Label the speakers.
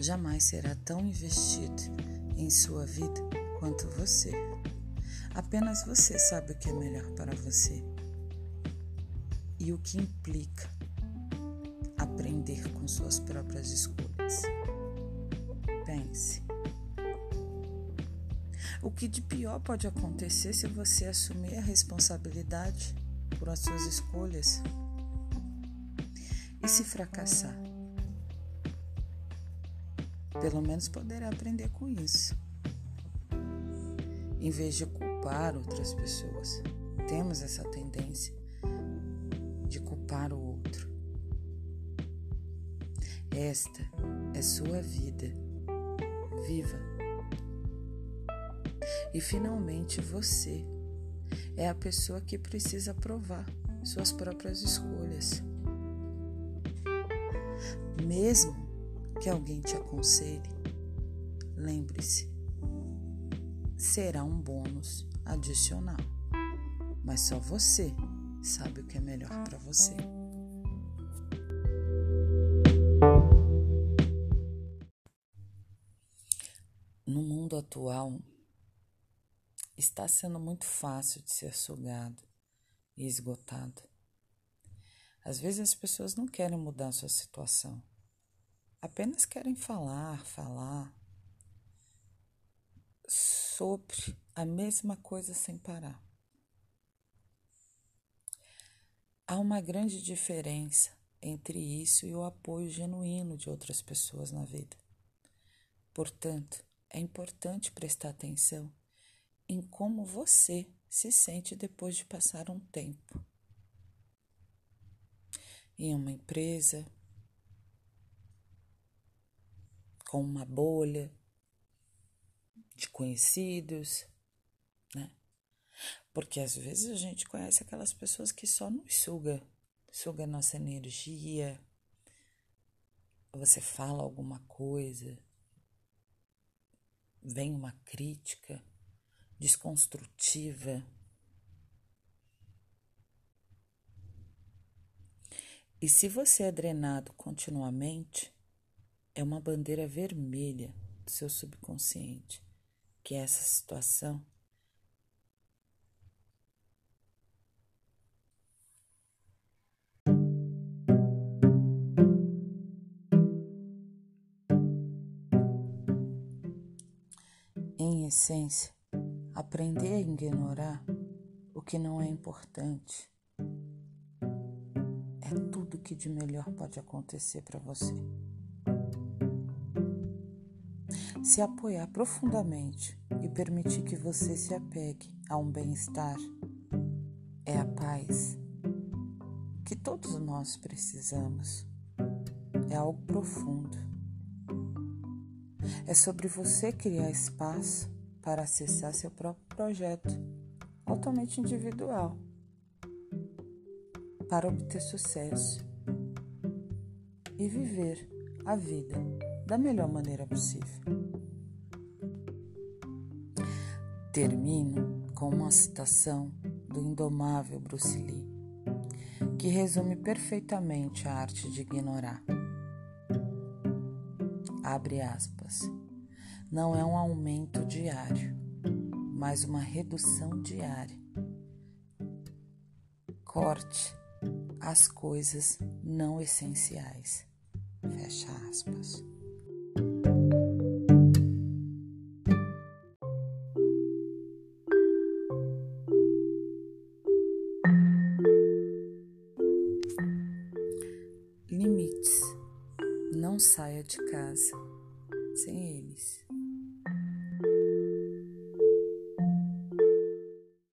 Speaker 1: jamais será tão investido em sua vida quanto você. Apenas você sabe o que é melhor para você e o que implica aprender com suas próprias escolhas. Pense. O que de pior pode acontecer se você assumir a responsabilidade por as suas escolhas? E se fracassar? Pelo menos poderá aprender com isso. Em vez de culpar outras pessoas, temos essa tendência de culpar o outro. Esta é sua vida. Viva! E finalmente você é a pessoa que precisa provar suas próprias escolhas. Mesmo que alguém te aconselhe, lembre-se, será um bônus adicional, mas só você sabe o que é melhor para você. No mundo atual, está sendo muito fácil de ser sugado e esgotado. Às vezes as pessoas não querem mudar sua situação, apenas querem falar, falar sobre a mesma coisa sem parar. Há uma grande diferença entre isso e o apoio genuíno de outras pessoas na vida. Portanto, é importante prestar atenção em como você se sente depois de passar um tempo em uma empresa, com uma bolha de conhecidos, né? Porque às vezes a gente conhece aquelas pessoas que só nos suga, suga nossa energia. Você fala alguma coisa, vem uma crítica, desconstrutiva. E se você é drenado continuamente, é uma bandeira vermelha do seu subconsciente que essa situação em essência Aprender a ignorar o que não é importante é tudo que de melhor pode acontecer para você. Se apoiar profundamente e permitir que você se apegue a um bem-estar é a paz que todos nós precisamos. É algo profundo. É sobre você criar espaço para acessar seu próprio projeto, altamente individual, para obter sucesso e viver a vida da melhor maneira possível. Termino com uma citação do indomável Bruce Lee, que resume perfeitamente a arte de ignorar. Abre aspas não é um aumento diário, mas uma redução diária. Corte as coisas não essenciais. Fecha aspas. Não saia de casa sem eles.